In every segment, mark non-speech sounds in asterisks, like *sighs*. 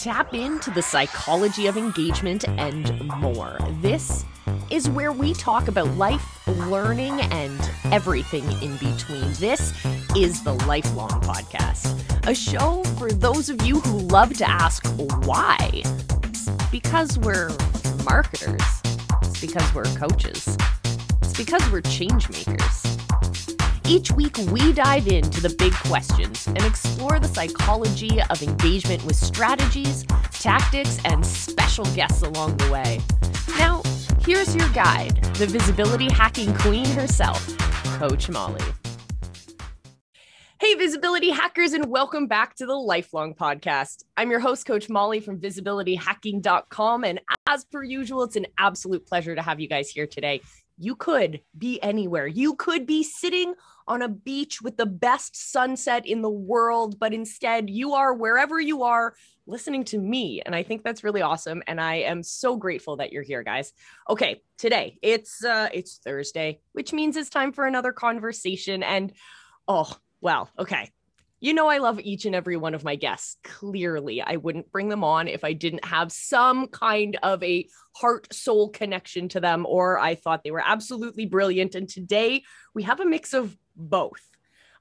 tap into the psychology of engagement and more. This is where we talk about life, learning, and everything in between. This is the Lifelong Podcast, a show for those of you who love to ask why. It's because we're marketers, it's because we're coaches, it's because we're change makers. Each week, we dive into the big questions and explore the psychology of engagement with strategies, tactics, and special guests along the way. Now, here's your guide, the visibility hacking queen herself, Coach Molly. Hey, visibility hackers, and welcome back to the Lifelong Podcast. I'm your host, Coach Molly from visibilityhacking.com. And as per usual, it's an absolute pleasure to have you guys here today. You could be anywhere. You could be sitting on a beach with the best sunset in the world, but instead you are wherever you are listening to me. And I think that's really awesome. And I am so grateful that you're here, guys. Okay, today it's uh it's Thursday, which means it's time for another conversation. And oh, well, okay. You know, I love each and every one of my guests. Clearly, I wouldn't bring them on if I didn't have some kind of a heart soul connection to them, or I thought they were absolutely brilliant. And today we have a mix of both.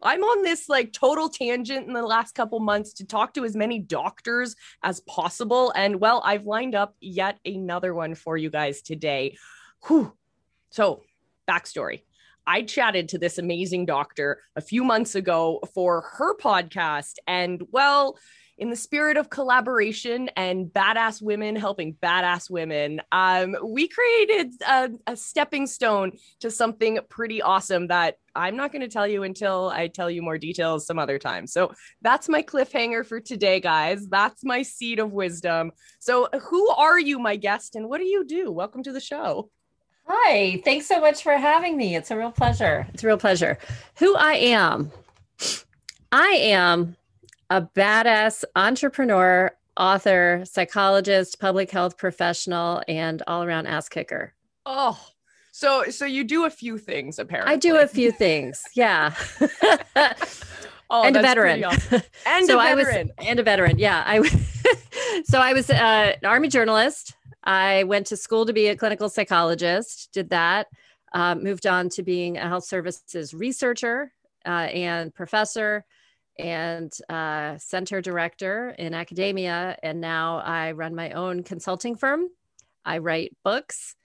I'm on this like total tangent in the last couple months to talk to as many doctors as possible. And well, I've lined up yet another one for you guys today. Whew. So, backstory I chatted to this amazing doctor a few months ago for her podcast. And well, in the spirit of collaboration and badass women helping badass women, um, we created a, a stepping stone to something pretty awesome that I'm not going to tell you until I tell you more details some other time. So that's my cliffhanger for today, guys. That's my seed of wisdom. So, who are you, my guest, and what do you do? Welcome to the show. Hi, thanks so much for having me. It's a real pleasure. It's a real pleasure. Who I am. I am a badass entrepreneur, author, psychologist, public health professional, and all around ass kicker. Oh, so so you do a few things apparently. I do a few things. Yeah. *laughs* oh, and a veteran. Awesome. And so a veteran. I was and a veteran. Yeah. I *laughs* so I was uh, an army journalist. I went to school to be a clinical psychologist, did that, uh, moved on to being a health services researcher uh, and professor and uh, center director in academia. And now I run my own consulting firm. I write books.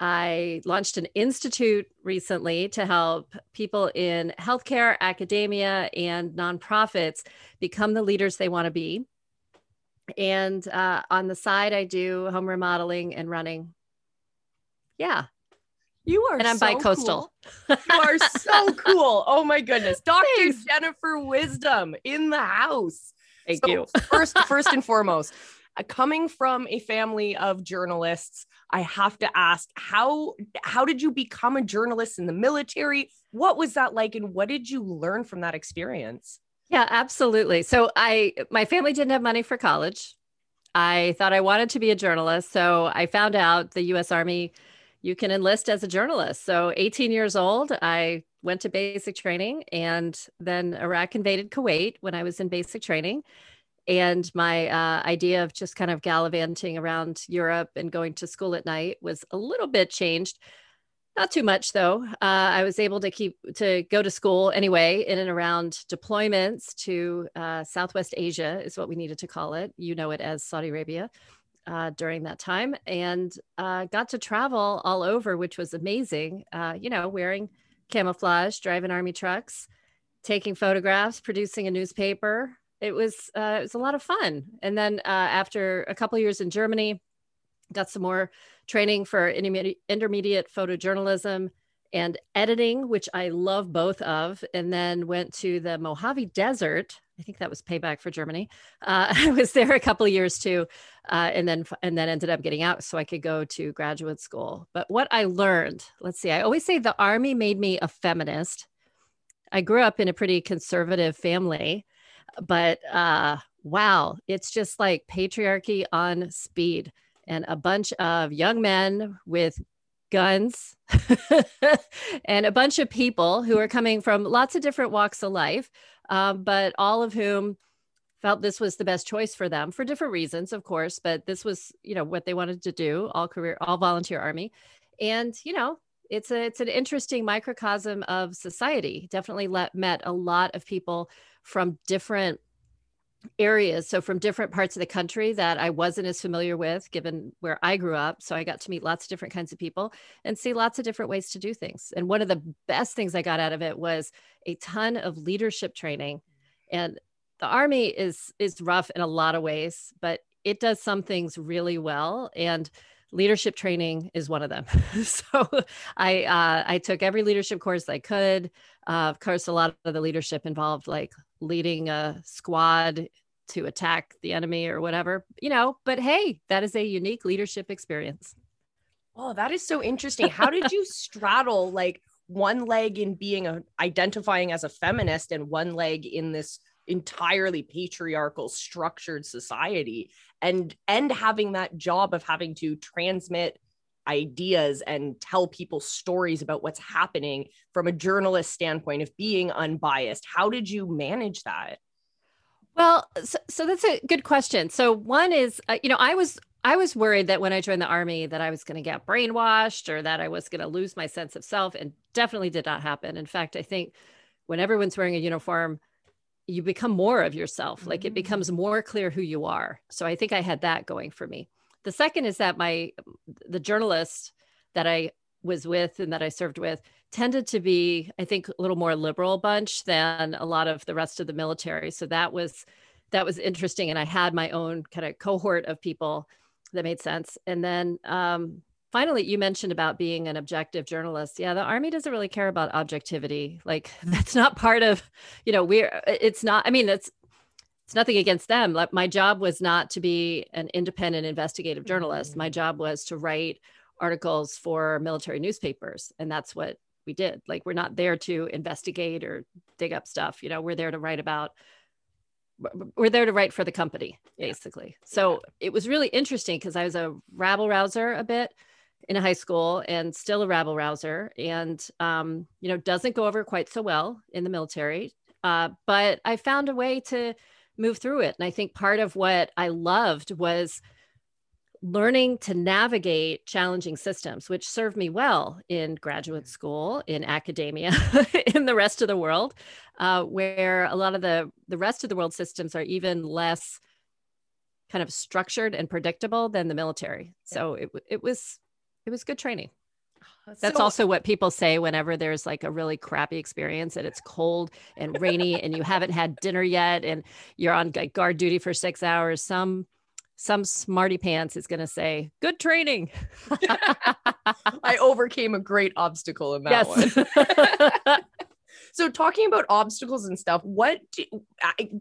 I launched an institute recently to help people in healthcare, academia, and nonprofits become the leaders they want to be. And uh, on the side, I do home remodeling and running. Yeah. You are and I'm so bi-coastal. Cool. *laughs* You are so cool. Oh my goodness. Dr. Thanks. Jennifer Wisdom in the house. Thank so you. *laughs* first, first and foremost, uh, coming from a family of journalists, I have to ask how how did you become a journalist in the military? What was that like and what did you learn from that experience? Yeah, absolutely. So I my family didn't have money for college. I thought I wanted to be a journalist, so I found out the US Army you can enlist as a journalist. So 18 years old, I went to basic training and then Iraq invaded Kuwait when I was in basic training. And my uh, idea of just kind of gallivanting around Europe and going to school at night was a little bit changed. Not too much though. Uh, I was able to keep to go to school anyway in and around deployments to uh, Southwest Asia is what we needed to call it. You know it as Saudi Arabia uh, during that time and uh, got to travel all over, which was amazing. Uh, you know, wearing camouflage, driving army trucks, taking photographs, producing a newspaper. It was uh, it was a lot of fun. And then uh, after a couple years in Germany, got some more training for intermediate, intermediate photojournalism and editing, which I love both of, and then went to the Mojave Desert I think that was payback for Germany. Uh, *laughs* I was there a couple of years too, uh, and then and then ended up getting out so I could go to graduate school. But what I learned, let's see, I always say the army made me a feminist. I grew up in a pretty conservative family, but uh, wow, it's just like patriarchy on speed, and a bunch of young men with guns *laughs* and a bunch of people who are coming from lots of different walks of life um, but all of whom felt this was the best choice for them for different reasons, of course, but this was, you know, what they wanted to do, all career, all volunteer army. And, you know, it's a it's an interesting microcosm of society. Definitely let, met a lot of people from different areas so from different parts of the country that i wasn't as familiar with given where i grew up so i got to meet lots of different kinds of people and see lots of different ways to do things and one of the best things i got out of it was a ton of leadership training and the army is is rough in a lot of ways but it does some things really well and leadership training is one of them *laughs* so i uh, i took every leadership course i could uh, of course a lot of the leadership involved like leading a squad to attack the enemy or whatever, you know, but hey, that is a unique leadership experience. Oh, that is so interesting. How did you straddle like one leg in being a, identifying as a feminist and one leg in this entirely patriarchal structured society and and having that job of having to transmit ideas and tell people stories about what's happening from a journalist standpoint of being unbiased. How did you manage that? Well so, so that's a good question. So one is uh, you know i was i was worried that when i joined the army that i was going to get brainwashed or that i was going to lose my sense of self and definitely did not happen. In fact i think when everyone's wearing a uniform you become more of yourself mm-hmm. like it mm. becomes more clear who you are so i think i had that going for me the second is that my the journalist that I was with and that I served with tended to be, I think, a little more liberal bunch than a lot of the rest of the military. So that was that was interesting, and I had my own kind of cohort of people that made sense. And then um, finally, you mentioned about being an objective journalist. Yeah, the army doesn't really care about objectivity. Like *laughs* that's not part of, you know, we're. It's not. I mean, it's it's nothing against them. Like my job was not to be an independent investigative journalist. Mm-hmm. My job was to write articles for military newspapers, and that's what we did. Like we're not there to investigate or dig up stuff. You know, we're there to write about. We're there to write for the company, basically. Yeah. So it was really interesting because I was a rabble rouser a bit in high school and still a rabble rouser, and um, you know doesn't go over quite so well in the military. Uh, but I found a way to move through it. And I think part of what I loved was learning to navigate challenging systems, which served me well in graduate school, in academia, *laughs* in the rest of the world, uh, where a lot of the, the rest of the world systems are even less kind of structured and predictable than the military. So it, it was it was good training. *sighs* That's so, also what people say whenever there's like a really crappy experience and it's cold and rainy and you haven't had dinner yet and you're on guard duty for six hours. Some some smarty pants is going to say, "Good training." *laughs* I overcame a great obstacle in that yes. one. *laughs* *laughs* so talking about obstacles and stuff what do,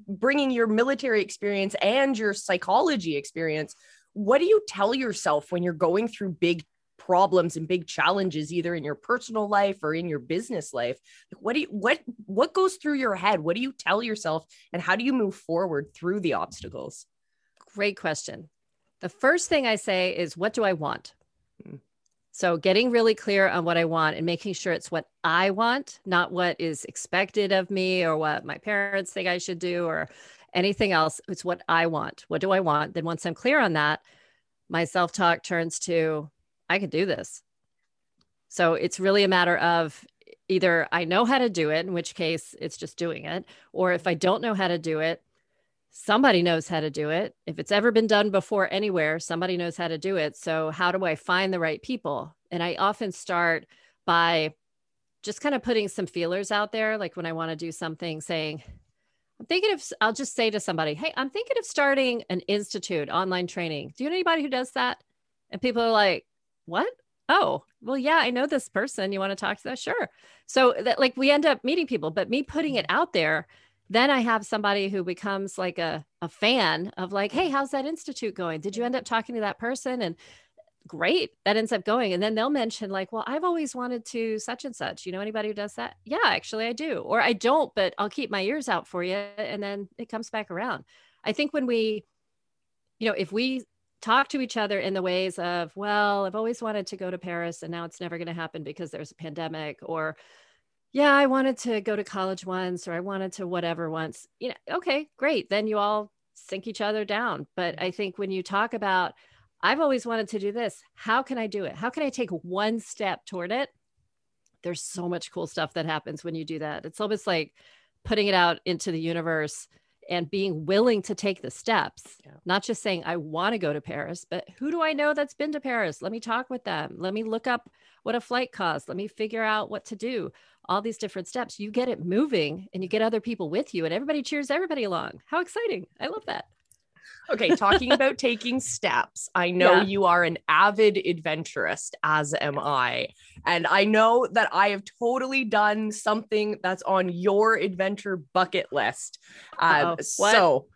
bringing your military experience and your psychology experience what do you tell yourself when you're going through big problems and big challenges either in your personal life or in your business life what do you what what goes through your head? What do you tell yourself and how do you move forward through the obstacles? Great question. The first thing i say is what do i want? Hmm. so getting really clear on what i want and making sure it's what i want not what is expected of me or what my parents think i should do or anything else. It's what i want. What do i want? Then once i'm clear on that my self-talk turns to I could do this. So it's really a matter of either I know how to do it, in which case it's just doing it, or if I don't know how to do it, somebody knows how to do it. If it's ever been done before anywhere, somebody knows how to do it. So, how do I find the right people? And I often start by just kind of putting some feelers out there. Like when I want to do something, saying, I'm thinking of, I'll just say to somebody, Hey, I'm thinking of starting an institute, online training. Do you know anybody who does that? And people are like, what? Oh, well, yeah, I know this person. You want to talk to that? Sure. So that like we end up meeting people, but me putting it out there, then I have somebody who becomes like a, a fan of like, hey, how's that institute going? Did you end up talking to that person? And great, that ends up going. And then they'll mention, like, well, I've always wanted to such and such. You know anybody who does that? Yeah, actually I do. Or I don't, but I'll keep my ears out for you. And then it comes back around. I think when we, you know, if we talk to each other in the ways of, well, I've always wanted to go to Paris and now it's never going to happen because there's a pandemic or yeah, I wanted to go to college once or I wanted to whatever once. You know, okay, great. Then you all sink each other down. But I think when you talk about, I've always wanted to do this, how can I do it? How can I take one step toward it? There's so much cool stuff that happens when you do that. It's almost like putting it out into the universe and being willing to take the steps, yeah. not just saying, I want to go to Paris, but who do I know that's been to Paris? Let me talk with them. Let me look up what a flight costs. Let me figure out what to do. All these different steps. You get it moving and you get other people with you, and everybody cheers everybody along. How exciting! I love that. Okay, talking *laughs* about taking steps, I know yeah. you are an avid adventurist, as am I. And I know that I have totally done something that's on your adventure bucket list. Uh, so,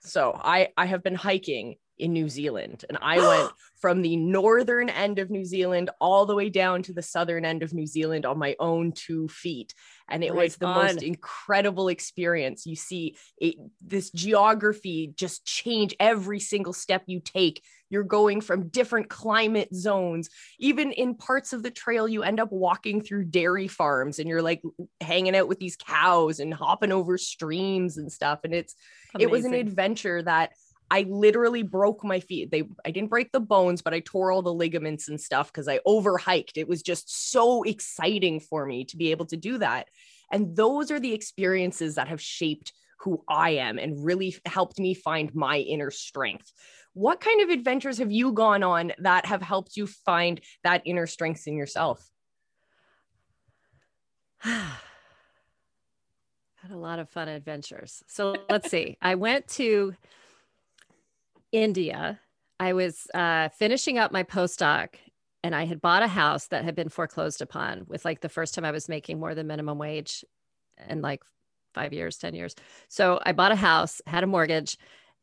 so I, I have been hiking in New Zealand. And I went *gasps* from the northern end of New Zealand all the way down to the southern end of New Zealand on my own two feet. And it right was the on. most incredible experience. You see it, this geography just change every single step you take. You're going from different climate zones. Even in parts of the trail, you end up walking through dairy farms and you're like hanging out with these cows and hopping over streams and stuff. And it's, Amazing. it was an adventure that I literally broke my feet. They I didn't break the bones, but I tore all the ligaments and stuff because I overhiked. It was just so exciting for me to be able to do that. And those are the experiences that have shaped who I am and really helped me find my inner strength. What kind of adventures have you gone on that have helped you find that inner strength in yourself? *sighs* Had a lot of fun adventures. So let's see. I went to India. I was uh, finishing up my postdoc and I had bought a house that had been foreclosed upon with like the first time I was making more than minimum wage in like five years, 10 years. So I bought a house, had a mortgage,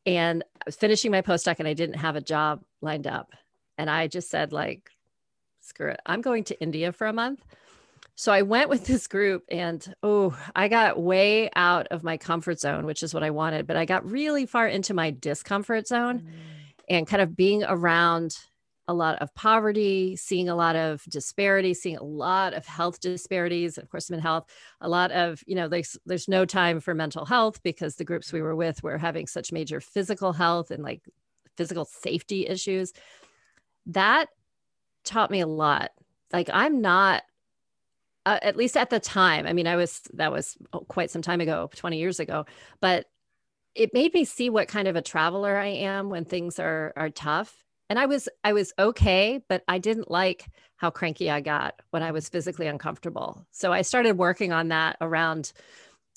and I was finishing my postdoc and I didn't have a job lined up. And I just said, like, screw it, I'm going to India for a month. So I went with this group and oh, I got way out of my comfort zone, which is what I wanted, but I got really far into my discomfort zone mm. and kind of being around a lot of poverty, seeing a lot of disparity, seeing a lot of health disparities, of course, in health, a lot of, you know, there's, there's no time for mental health because the groups we were with were having such major physical health and like physical safety issues. That taught me a lot. Like, I'm not uh, at least at the time. I mean, I was that was quite some time ago, 20 years ago, but it made me see what kind of a traveler I am when things are are tough. And I was I was okay, but I didn't like how cranky I got when I was physically uncomfortable. So I started working on that around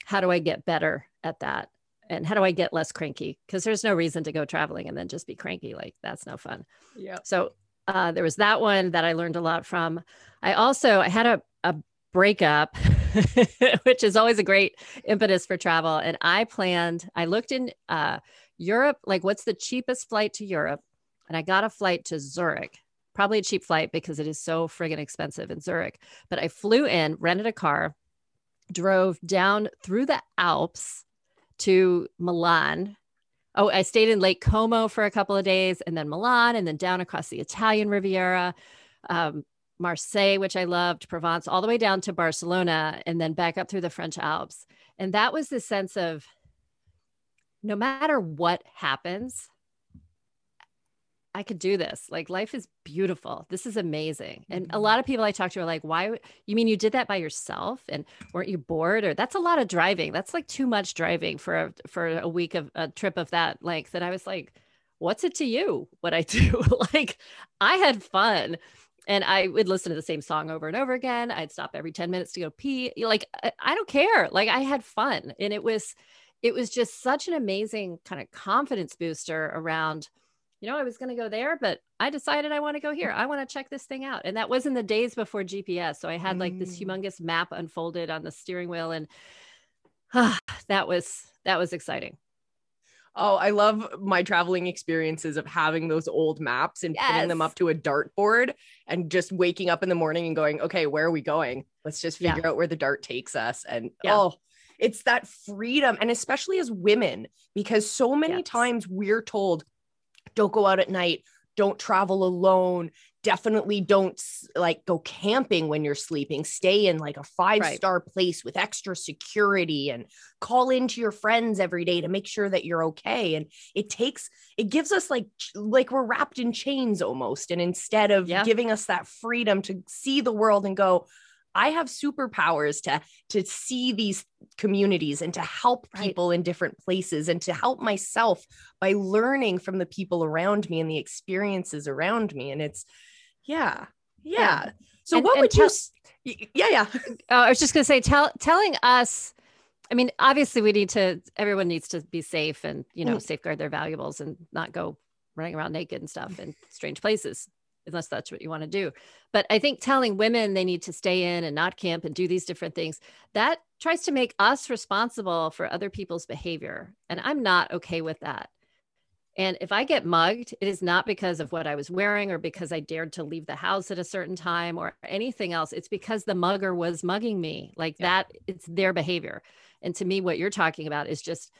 how do I get better at that? And how do I get less cranky? Because there's no reason to go traveling and then just be cranky. Like that's no fun. Yeah. So uh, there was that one that I learned a lot from. I also I had a, a breakup, *laughs* which is always a great impetus for travel. And I planned, I looked in uh, Europe, like what's the cheapest flight to Europe? And I got a flight to Zurich, probably a cheap flight because it is so friggin' expensive in Zurich. But I flew in, rented a car, drove down through the Alps to Milan. Oh, I stayed in Lake Como for a couple of days and then Milan and then down across the Italian Riviera. Um, Marseille, which I loved, Provence, all the way down to Barcelona, and then back up through the French Alps. And that was the sense of no matter what happens, I could do this. Like life is beautiful. This is amazing. And a mm-hmm. lot of people I talk to are like, why you mean you did that by yourself and weren't you bored? Or that's a lot of driving. That's like too much driving for a for a week of a trip of that length. And I was like, what's it to you what I *laughs* do? like I had fun and I would listen to the same song over and over again. I'd stop every 10 minutes to go pee. Like I don't care. Like I had fun and it was it was just such an amazing kind of confidence booster around you know, I was going to go there, but I decided I want to go here. I want to check this thing out. And that was in the days before GPS. So I had like this mm. humongous map unfolded on the steering wheel and uh, *sighs* that was that was exciting. Oh, I love my traveling experiences of having those old maps and yes. putting them up to a dartboard and just waking up in the morning and going, okay, where are we going? Let's just figure yeah. out where the dart takes us. And yeah. oh, it's that freedom. And especially as women, because so many yes. times we're told, don't go out at night, don't travel alone. Definitely don't like go camping when you're sleeping stay in like a five star right. place with extra security and call into your friends every day to make sure that you're okay and it takes it gives us like like we're wrapped in chains almost and instead of yeah. giving us that freedom to see the world and go I have superpowers to to see these communities and to help people right. in different places and to help myself by learning from the people around me and the experiences around me and it's yeah yeah, yeah. so and, what and would tell- you yeah yeah oh, *laughs* i was just going to say tell telling us i mean obviously we need to everyone needs to be safe and you know mm. safeguard their valuables and not go running around naked and stuff in strange places unless that's what you want to do. But I think telling women they need to stay in and not camp and do these different things, that tries to make us responsible for other people's behavior. And I'm not okay with that. And if I get mugged, it is not because of what I was wearing or because I dared to leave the house at a certain time or anything else. It's because the mugger was mugging me. Like yeah. that, it's their behavior. And to me, what you're talking about is just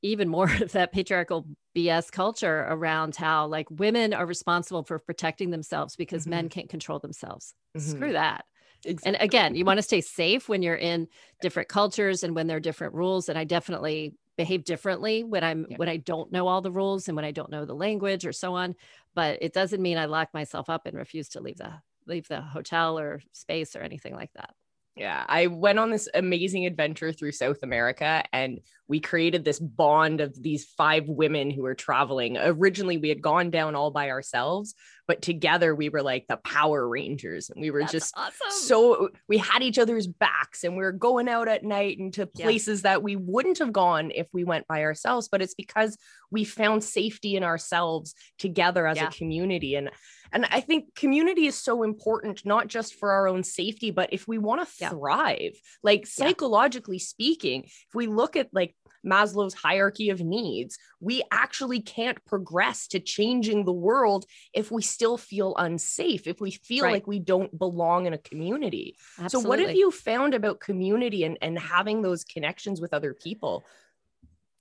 even more *laughs* of that patriarchal BS culture around how like women are responsible for protecting themselves because mm-hmm. men can't control themselves. Mm-hmm. Screw that. Exactly. And again, you want to stay safe when you're in different cultures and when there are different rules. And I definitely behave differently when I'm yeah. when I don't know all the rules and when I don't know the language or so on. But it doesn't mean I lock myself up and refuse to leave the leave the hotel or space or anything like that. Yeah, I went on this amazing adventure through South America and we created this bond of these five women who were traveling. Originally, we had gone down all by ourselves, but together we were like the Power Rangers and we were That's just awesome. so we had each other's backs and we were going out at night into places yeah. that we wouldn't have gone if we went by ourselves. But it's because we found safety in ourselves together as yeah. a community. And and I think community is so important, not just for our own safety, but if we want to thrive, like psychologically yeah. speaking, if we look at like Maslow's hierarchy of needs, we actually can't progress to changing the world if we still feel unsafe, if we feel right. like we don't belong in a community. Absolutely. So, what have you found about community and, and having those connections with other people?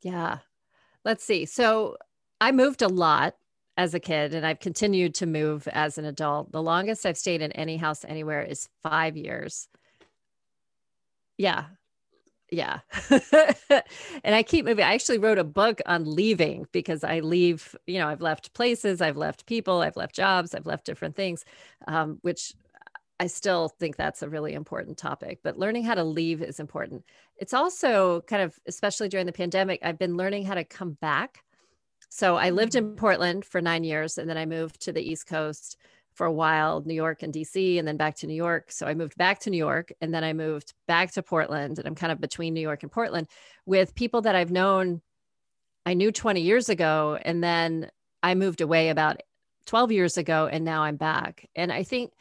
Yeah. Let's see. So, I moved a lot as a kid and I've continued to move as an adult. The longest I've stayed in any house anywhere is five years. Yeah. Yeah. *laughs* and I keep moving. I actually wrote a book on leaving because I leave, you know, I've left places, I've left people, I've left jobs, I've left different things, um, which I still think that's a really important topic, but learning how to leave is important. It's also kind of, especially during the pandemic, I've been learning how to come back so I lived in mm. Portland for nine years and then I moved to the East Coast for a while, New York and DC, and then back to New York. So I moved back to New York and then I moved back to Portland. And I'm kind of between New York and Portland with people that I've known, I knew 20 years ago. And then I moved away about 12 years ago and now I'm back. And I think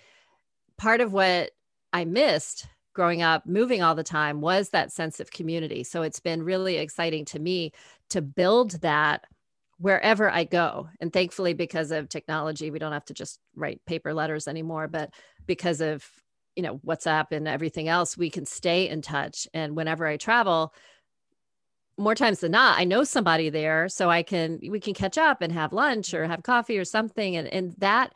part of what I missed growing up, moving all the time, was that sense of community. So it's been really exciting to me to build that wherever I go. And thankfully, because of technology, we don't have to just write paper letters anymore, but because of you know WhatsApp and everything else, we can stay in touch. And whenever I travel, more times than not, I know somebody there, so I can we can catch up and have lunch or have coffee or something. And and that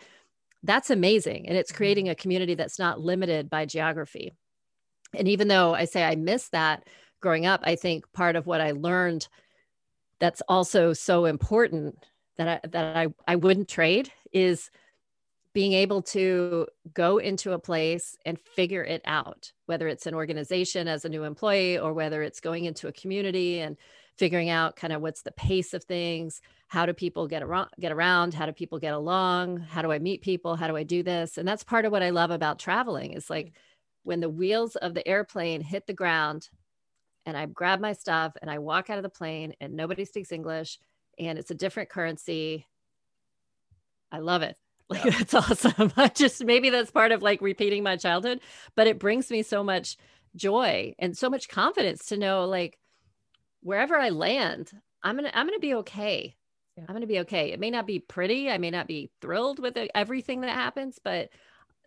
that's amazing. And it's mm-hmm. creating a community that's not limited by geography. And even though I say I miss that growing up, I think part of what I learned that's also so important that I, that I, I wouldn't trade is being able to go into a place and figure it out, whether it's an organization as a new employee or whether it's going into a community and figuring out kind of what's the pace of things, how do people get around, get around, how do people get along, how do I meet people, how do I do this? And that's part of what I love about traveling is like when the wheels of the airplane hit the ground, and I grab my stuff and I walk out of the plane and nobody speaks English and it's a different currency. I love it. *laughs* Like yeah. that's awesome. *laughs* I just maybe that's part of like repeating my childhood, but it brings me so much joy and so much confidence to know like wherever I land, I'm going to I'm going to be okay. Yeah. I'm going to be okay. It may not be pretty, I may not be thrilled with everything that happens, but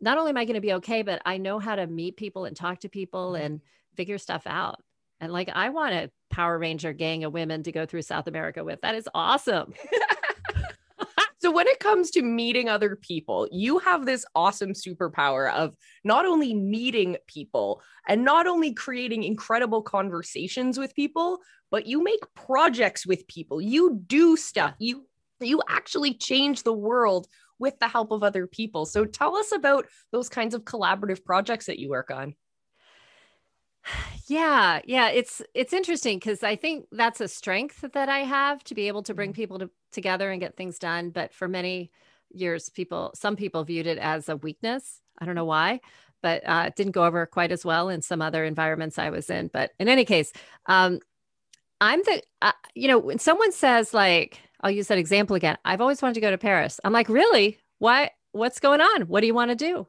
not only am I going to be okay, but I know how to meet people and talk to people mm-hmm. and figure stuff out. And like, I want a Power Ranger gang of women to go through South America with. That is awesome. *laughs* So, when it comes to meeting other people, you have this awesome superpower of not only meeting people and not only creating incredible conversations with people, but you make projects with people. You do stuff. You you actually change the world with the help of other people. So, tell us about those kinds of collaborative projects that you work on. Yeah, yeah, it's it's interesting because I think that's a strength that I have to be able to bring mm-hmm. people to, together and get things done. But for many years, people, some people viewed it as a weakness. I don't know why, but uh, it didn't go over quite as well in some other environments I was in. But in any case, um, I'm the, uh, you know, when someone says like, I'll use that example again. I've always wanted to go to Paris. I'm like, really? Why? What's going on? What do you want to do?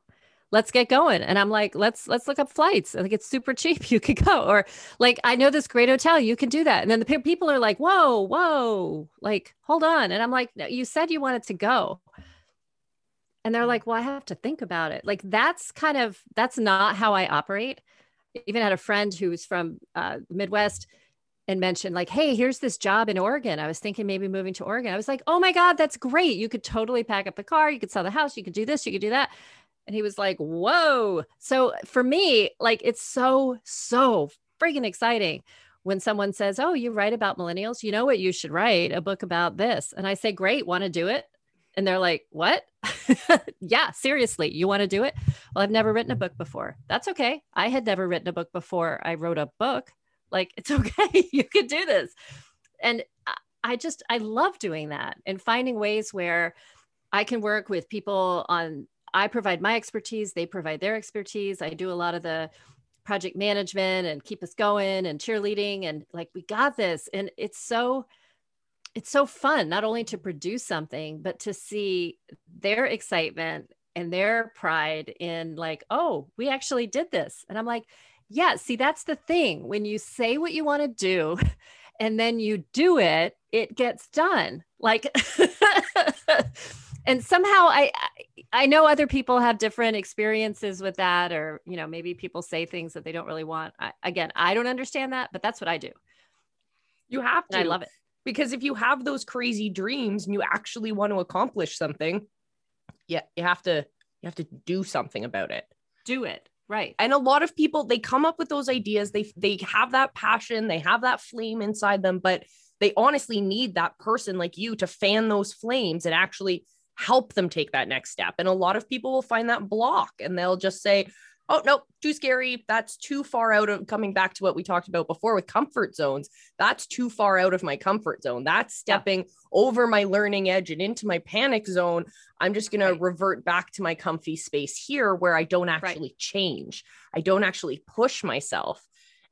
Let's get going. And i'm like let's let's look up flights. I think it's super cheap. *laughs* You could go. Or like i know this great hotel. You can do that. And then the people are like whoa whoa. Like hold on. And i'm like you said you wanted to go. And they're like well i have to think about it. Like that's kind of that's not how i operate. Even had a friend who's from uh, midwest and mentioned like hey here's this job in oregon. I was thinking maybe moving to oregon. I was like oh my god that's great. You could totally pack up the car. You could sell the house. You could do this. You could do that and he was like, Whoa. So for me, like, it's so, so freaking exciting when someone says, Oh, you write about millennials. You know what? You should write a book about this. And I say, Great, want to do it? And they're like, What? *laughs* yeah, seriously, you want to do it? Well, I've never written a book before. That's okay. I had never written a book before I wrote a book. Like, it's *laughs* okay. you could do this. And I just, I love doing that and finding ways where I can work with people on I provide my expertise, they provide their expertise. I do a lot of the project management and keep us going and cheerleading and like we got this. And it's so it's so fun not only to produce something but to see their excitement and their pride in like oh we actually did this. And i'm like yeah see that's the thing. When you say what you want to do *laughs* and then you do it it gets done. Like *laughs* and somehow I I know other people have different experiences with that, or you know maybe people say things that they don't really want. I, again, I don't understand that, but that's what I do. You have to. And I love it because if you have those crazy dreams and you actually want to accomplish something, yeah, you have to you have to do something about it. Do it right and a lot of people they come up with those ideas they they have that passion they have that flame inside them but they honestly need that person like you to fan those flames and actually help them take that next step. And a lot of people will find that block and they'll just say, oh, no, too scary. That's too far out of coming back to what we talked about before with comfort zones. That's too far out of my comfort zone. That's stepping yeah. over my learning edge and into my panic zone. I'm just going right. to revert back to my comfy space here where I don't actually right. change. I don't actually push myself.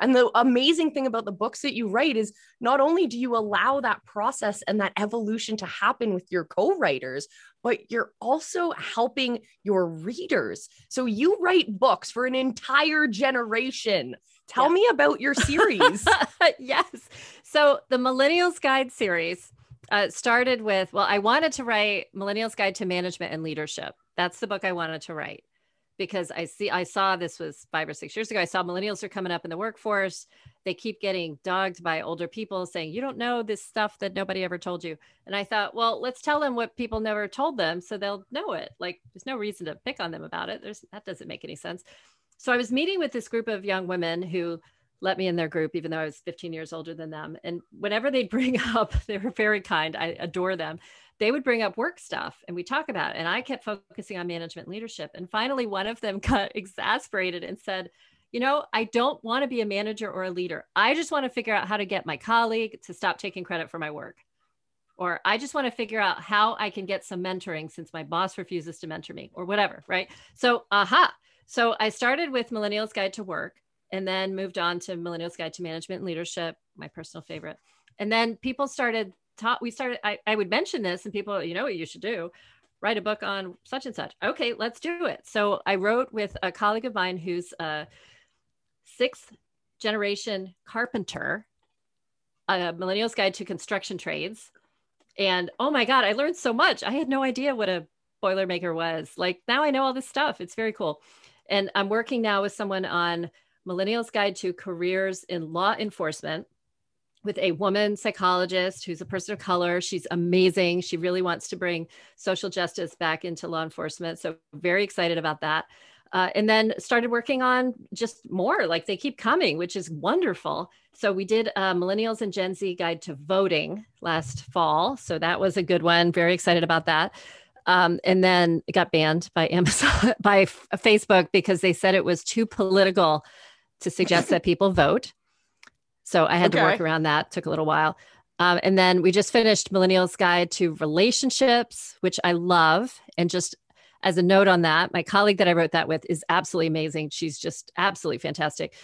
And the amazing thing about the books that you write is not only do you allow that process and that evolution to happen with your co writers, but you're also helping your readers. So you write books for an entire generation. Tell yeah. me about your series. *laughs* yes. So the Millennials Guide series uh, started with, well, I wanted to write Millennials Guide to Management and Leadership. That's the book I wanted to write because I see I saw this was five or six years ago. I saw millennials are coming up in the workforce. They keep getting dogged by older people saying, You don't know this stuff that nobody ever told you. And I thought, well, let's tell them what people never told them so they'll know it. Like there's no reason to pick on them about it. There's that doesn't make any sense. So I was meeting with this group of young women who let me in their group, even though I was 15 years older than them. And whenever they'd *laughs* bring up, they were very kind. I adore them they would bring up work stuff and we talk about it. And I kept focusing on management leadership. And finally, one of them *laughs* got exasperated and said, you know, I don't want to be a manager or a leader. I just want to figure out how to get my colleague to stop taking credit for my work. Or I just want to figure out how I can get some mentoring since my boss refuses to mentor me or whatever. Right. So, aha. So I started with Millennials Guide to Work and then moved on to Millennials Guide to Management and Leadership, my personal favorite. And then people started taught we started I, I would mention this and people you know what you should do? Write a book on such and such. Okay let's do it. So i wrote with a colleague of mine who's a sixth generation carpenter a millennials guide to construction trades. And oh my god i learned so much. I had no idea what a boilermaker was. Like now i know all this stuff. It's very cool. And i'm working now with someone on millennials guide to careers in law enforcement with a woman psychologist who's a person of color. She's amazing. She really wants to bring social justice back into law enforcement. So, very excited about that. Uh, and then started working on just more like they keep coming which is wonderful so we did a millennials and gen z guide to voting last fall so that was a good one very excited about that um, and then it got banned by amazon *laughs* by F- facebook because they said it was too political to suggest that people vote so I had okay. to work around that. Took a little while. Um, and then we just finished Millennials Guide to Relationships, which I love. And just as a note on that, my colleague that I wrote that with is absolutely amazing. She's just absolutely fantastic.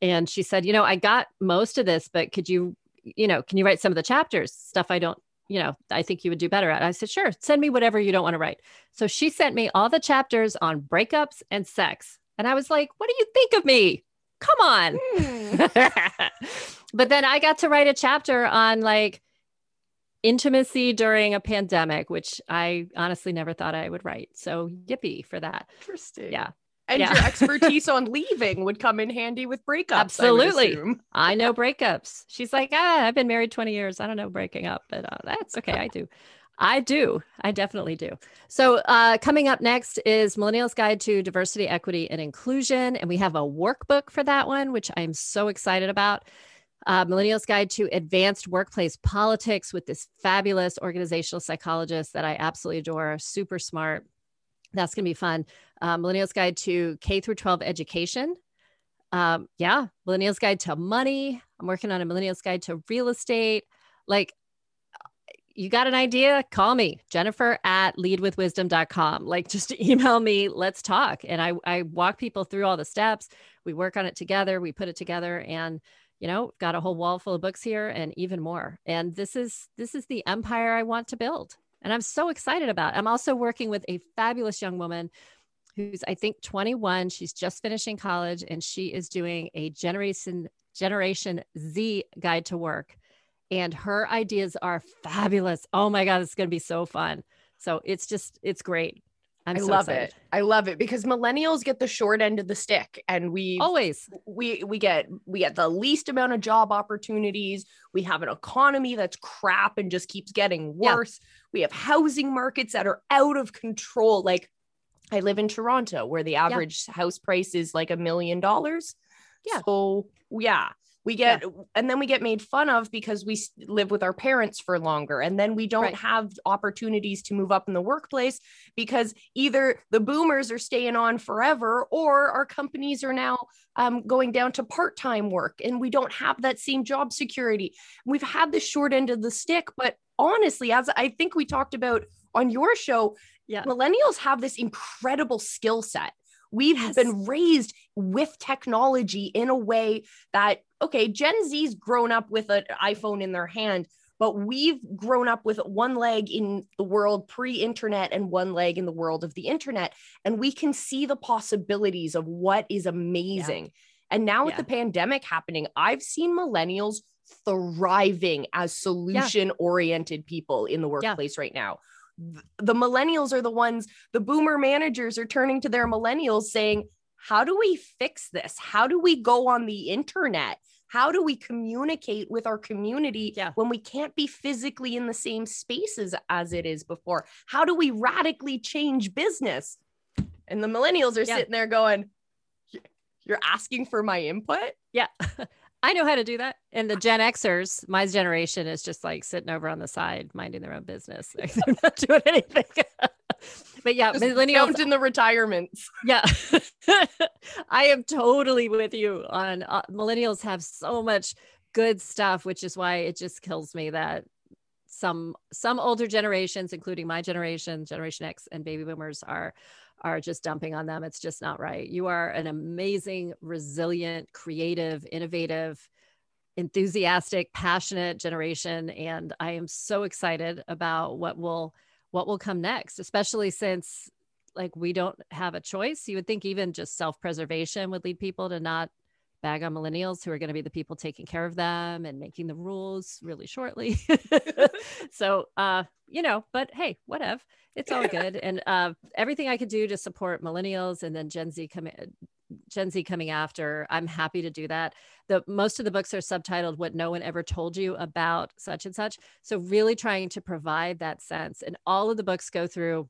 And she said, you know, I got most of this, but could you, you know, can you write some of the chapters, stuff I don't, you know, I think you would do better at? I said, sure, send me whatever you don't want to write. So she sent me all the chapters on breakups and sex. And I was like, what do you think of me? Come on. Mm. *laughs* but then I got to write a chapter on like intimacy during a pandemic, which I honestly never thought I would write. So yippee for that. Interesting. Yeah. And yeah. your expertise *laughs* on leaving would come in handy with breakups. Absolutely. I, I, know breakups. She's like, ah, I've been married 20 years. I don't know breaking up, but uh, that's okay. I do. I do. I definitely do. So, uh, coming up next is Millennials Guide to Diversity, Equity, and Inclusion. And we have a workbook for that one, which I'm so excited about. Uh, Millennials Guide to Advanced Workplace Politics with this fabulous organizational psychologist that I absolutely adore, super smart. That's going to be fun. Uh, Millennials Guide to K through 12 Education. Um, yeah, Millennials Guide to Money. I'm working on a Millennials Guide to Real Estate. Like, you got an idea, call me, Jennifer at leadwithwisdom.com. Like *laughs* just email me, let's talk. And I, I walk people through all the steps. We work on it together, we put it together and you know, got a whole wall full of books here and even more. And this is this is the empire I want to build. And I'm so excited about. It. I'm also working with a fabulous young woman who's I think 21. She's just finishing college and she is doing a generation generation Z guide to work and her ideas are fabulous. Oh my God, it's going to be so fun. So it's just, it's great. I'm i so love excited. it. I love it because millennials get the short end of the stick and we always we we get we get the least amount of job opportunities. We have an economy that's crap and just keeps getting worse. Yeah. We have housing markets that are out of control. Like I live in Toronto where the average yeah. house price is like a million dollars. Yeah. So yeah, we get yeah. and then we get made fun of because we live with our parents for longer and then we don't right. have opportunities to move up in the workplace because either the boomers are staying on forever or our companies are now um, going down to part-time work and we don't have that same job security we've had the short end of the stick but honestly as i think we talked about on your show yeah. millennials have this incredible skill set We've yes. been raised with technology in a way that, okay, Gen Z's grown up with an iPhone in their hand, but we've grown up with one leg in the world pre internet and one leg in the world of the internet. And we can see the possibilities of what is amazing. Yeah. And now with yeah. the pandemic happening, I've seen millennials thriving as solution oriented yeah. people in the workplace right now the millennials are the ones the boomer managers are turning to their millennials saying how do we fix this? How do we go on the internet? How do we communicate with our community yeah. when we can't be physically in the same spaces as it is before? How do we radically change business? And the millennials are yeah. sitting there going you're asking for my input? Yeah *laughs* I know how to do that. And the Gen Xers, my generation, is just like sitting over on the side, minding their own business. *laughs* They're not doing anything. *laughs* but yeah, just millennials in the retirements. Yeah, *laughs* I am totally with you on uh, millennials have so much good stuff, which is why it just kills me that some some older generations, including my generation, Generation X, and baby boomers, are are just dumping on them. It's just not right. You are an amazing, resilient, creative, innovative, enthusiastic, passionate generation and I am so excited about what will what will come next, especially since like we don't have a choice. You would think even just self-preservation would lead people to not bag on millennials who are going to be the people taking care of them and making the rules really shortly. *laughs* *laughs* so, uh, you know, but hey, whatever. It's all good. *laughs* and uh, everything I could do to support millennials and then Gen Z come in, Gen Z coming after, I'm happy to do that. The most of the books are subtitled "What No One Ever Told You About Such and Such." So really trying to provide that sense, and all of the books go through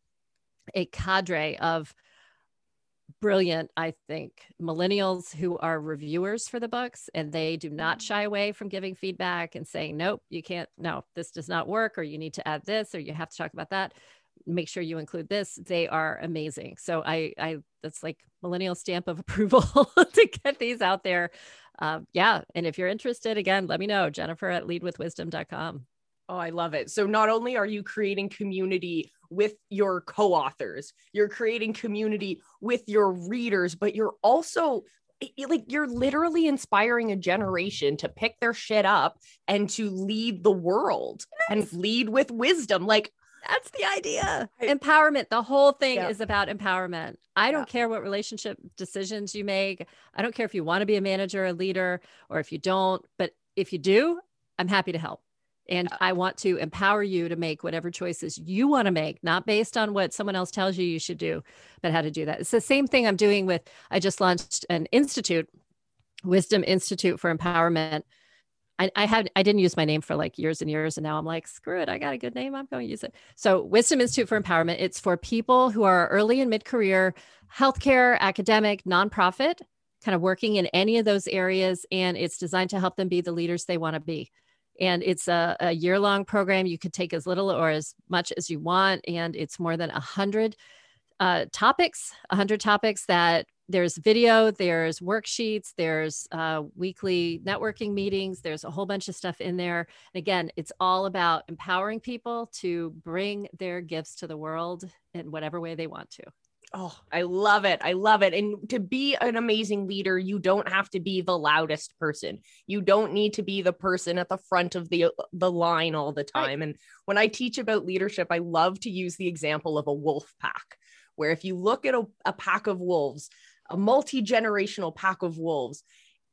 a cadre of brilliant, I think, millennials who are reviewers for the books and they do not mm. shy away from giving feedback and saying, nope, you can't, no, this does not work, or you need to add this, or you have to talk about that. Make sure you include this. They are amazing. So I, I, that's like millennial stamp of *laughs* approval *laughs* to get these out there. Um, yeah. And if you're interested, again, let me know, Jennifer at leadwithwisdom.com. Oh, I love it. So not only are you creating community with your co-authors, you're creating community with your readers, but you're also like you're literally inspiring a generation to pick their shit up and to lead the world and lead with wisdom. Like that's the idea. Empowerment. The whole thing yeah. is about empowerment. I don't yeah. care what relationship decisions you make. I don't care if you want to be a manager, a leader, or if you don't. But if you do, I'm happy to help. And I want to empower you to make whatever choices you want to make, not based on what someone else tells you you should do, but how to do that. It's the same thing I'm doing with, I just launched an institute, Wisdom Institute for Empowerment. I, I had I didn't use my name for like years and years, and now I'm like, screw it, I got a good name, I'm going to use it. So, Wisdom Institute for Empowerment. It's for people who are early and mid career, healthcare, academic, nonprofit, kind of working in any of those areas, and it's designed to help them be the leaders they want to be and it's a, a year long program. You could take as little or as much as you want and it's more than a hundred uh, topics a hundred topics that there's video there's worksheets there's uh, weekly networking meetings there's a whole bunch of stuff in there. And again it's all about empowering people to bring their gifts to the world in whatever way they want to Oh, I love it. I love it. And to be an amazing leader, you don't have to be the loudest person. You don't need to be the person at the front of the the line all the time. Right. And when I teach about leadership, I love to use the example of a wolf pack, where if you look at a, a pack of wolves, a multi-generational pack of wolves,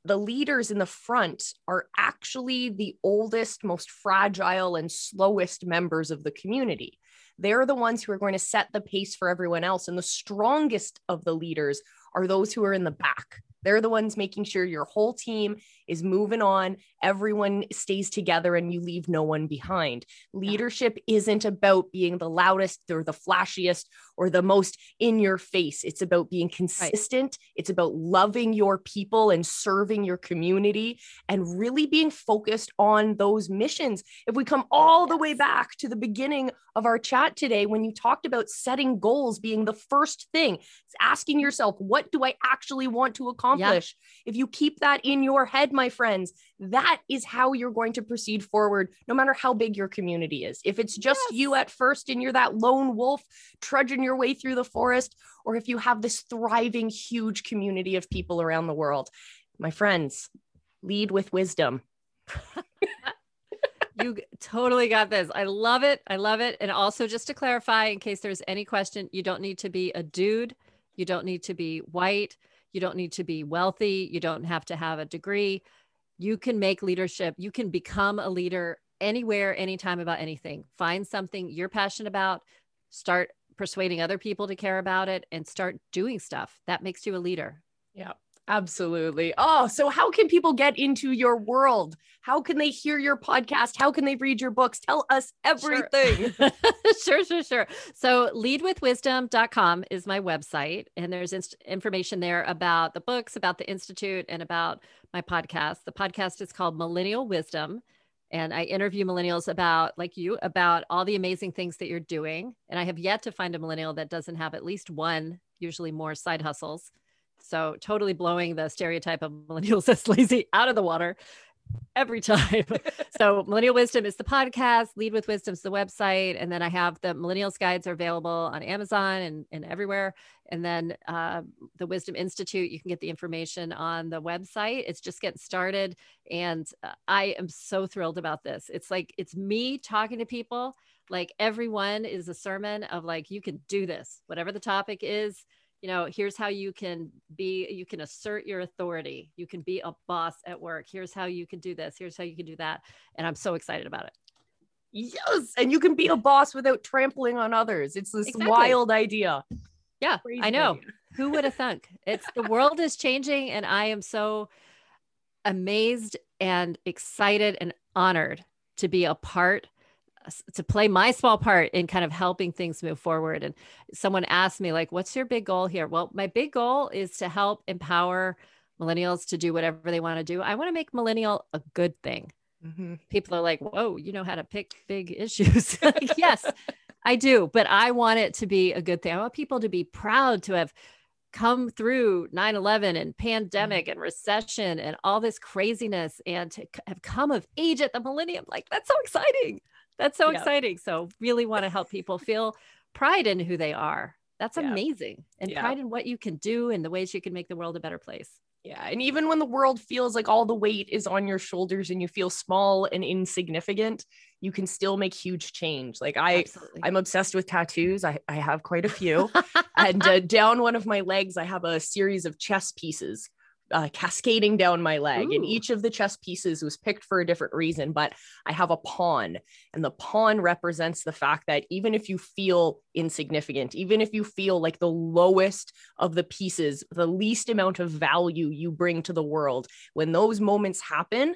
the leaders in the front are actually the oldest, most fragile, and slowest members of the community. They're the ones who are going to set the pace for everyone else. And the strongest of the leaders are those who are in the back. They're the ones making sure your whole team is moving on, everyone stays together, and you leave no one behind. Leadership isn't about being the loudest or the flashiest or the most in your face. It's about being consistent. Right. It's about loving your people and serving your community and really being focused on those missions. If we come all the way back to the beginning of our chat today, when you talked about setting goals being the first thing, it's asking yourself, what do I actually want to accomplish? Yeah. If you keep that in your head, my friends, that is how you're going to proceed forward, no matter how big your community is. If it's just yes. you at first and you're that lone wolf trudging your way through the forest, or if you have this thriving, huge community of people around the world, my friends, lead with wisdom. *laughs* you totally got this. I love it. I love it. And also, just to clarify, in case there's any question, you don't need to be a dude, you don't need to be white, you don't need to be wealthy, you don't have to have a degree. You can make leadership, you can become a leader anywhere, anytime about anything. Find something you're passionate about, start persuading other people to care about it, and start doing stuff. That makes you a leader. Yeah. Absolutely. Oh, so how can people get into your world? How can they hear your podcast? How can they read your books? Tell us everything. Sure, *laughs* sure, sure, sure. So, leadwithwisdom.com is my website, and there's inst- information there about the books, about the Institute, and about my podcast. The podcast is called Millennial Wisdom. And I interview millennials about, like you, about all the amazing things that you're doing. And I have yet to find a millennial that doesn't have at least one, usually more side hustles so totally blowing the stereotype of millennials *laughs* as lazy out of the water every time. *laughs* so Millennial Wisdom is the podcast, Lead with Wisdom is the website. And then I have the Millennials Guides are available on Amazon and, and everywhere. And then uh, the Wisdom Institute, you can get the information on the website. It's just getting started. And uh, I am so thrilled about this. It's like, it's me talking to people. Like everyone is a sermon of like, you can do this, whatever the topic is you know here's how you can be you can assert your authority. You can be a boss at work. Here's how you can do this. Here's how you can do that. And i'm so excited about it. Yes. And you can be a boss without trampling on others. It's this exactly. wild idea. Yeah Crazy i know Who would have thunk? It's the world is changing, and I am so amazed and excited and honored to be a part to play my small part in kind of helping things move forward. And someone asked me like what's your big goal here? Well my big goal is to help empower millennials to do whatever they want to do. I want to make millennial a good thing. Mm-hmm. people are like whoa you know how to pick big issues. *laughs* Yes i do but i want it to be a good thing. I want people to be proud to have come through 9-11 and pandemic mm-hmm. and recession and all this craziness and to have come of age at the millennium. Like that's so exciting that's so exciting so really want to help people feel pride in who they are that's yeah. amazing and yeah. pride in what you can do and the ways you can make the world a better place yeah. And even when the world feels like all the weight is on your shoulders and you feel small and insignificant, you can still make huge change. Like I, Absolutely. I'm obsessed with tattoos. I, I have quite a few. *laughs* and uh, down one of my legs, I have a series of chess pieces uh, cascading down my leg. Ooh. And each of the chess pieces was picked for a different reason, but I have a pawn, and the pawn represents the fact that even if you feel insignificant, even if you feel like the lowest of the pieces, the least amount of value you bring to the world, when those moments happen,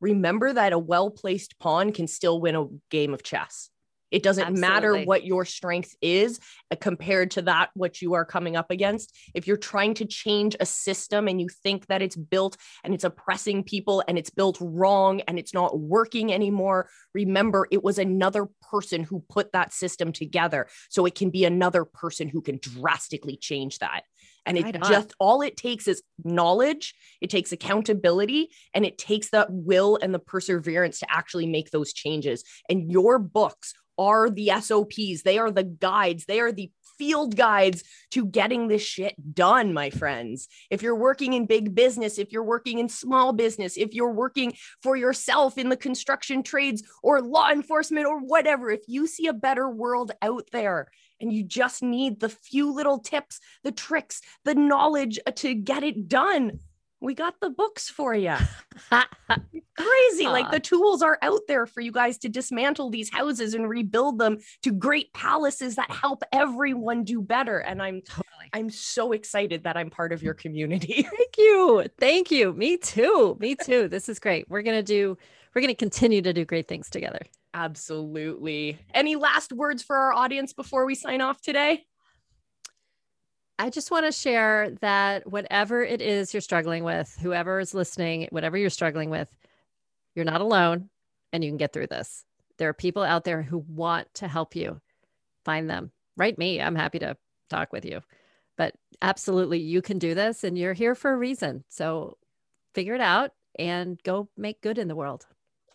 remember that a well placed pawn can still win a game of chess. It doesn't Absolutely. matter what your strength is uh, compared to that what you are coming up against. If you're trying to change a system and you think that it's built and it's oppressing people and it's built wrong and it's not working anymore, remember it was another person who put that system together. So it can be another person who can drastically change that. And it right just all it takes is knowledge, it takes accountability, and it takes that will and the perseverance to actually make those changes. And your books are the SOPs, they are the guides, they are the field guides to getting this shit done, my friends. If you're working in big business, if you're working in small business, if you're working for yourself in the construction trades or law enforcement or whatever, if you see a better world out there and you just need the few little tips, the tricks, the knowledge to get it done, we got the books for you. *laughs* Crazy. Like the tools are out there for you guys to dismantle these houses and rebuild them to great palaces that help everyone do better. And I'm totally. I'm so excited that I'm part of your community. *laughs* Thank you. Thank you. Me too. Me too. This is great. We're going to do we're going to continue to do great things together. Absolutely. Any last words for our audience before we sign off today? I just want to share that whatever it is you're struggling with, whoever is listening, whatever you're struggling with, you're not alone and you can get through this. There are people out there who want to help you. Find them. Write me. I'm happy to talk with you. But absolutely, you can do this and you're here for a reason. So figure it out and go make good in the world.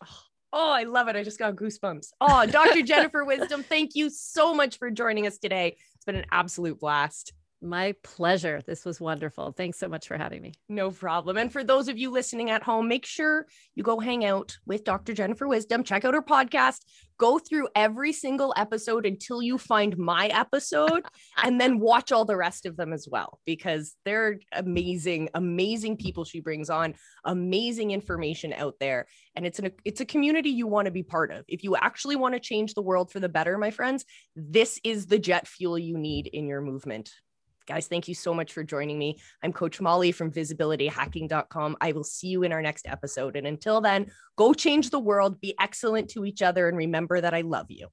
*sighs* Oh, I love it. I just got goosebumps. Oh, Dr. *laughs* Jennifer Wisdom, thank you so much for joining us today. It's been an absolute blast. My pleasure. This was wonderful. Thanks so much for having me. No problem. And for those of you listening at home, make sure you go hang out with Dr. Jennifer Wisdom, check out her podcast, go through every single episode until you find my episode, *laughs* and then watch all the rest of them as well, because they're amazing, amazing people she brings on, amazing information out there. And it's an it's a community you want to be part of. If you actually want to change the world for the better, my friends, this is the jet fuel you need in your movement. Guys, thank you so much for joining me. I'm Coach Molly from visibilityhacking.com. I will see you in our next episode. And until then, go change the world, be excellent to each other, and remember that I love you.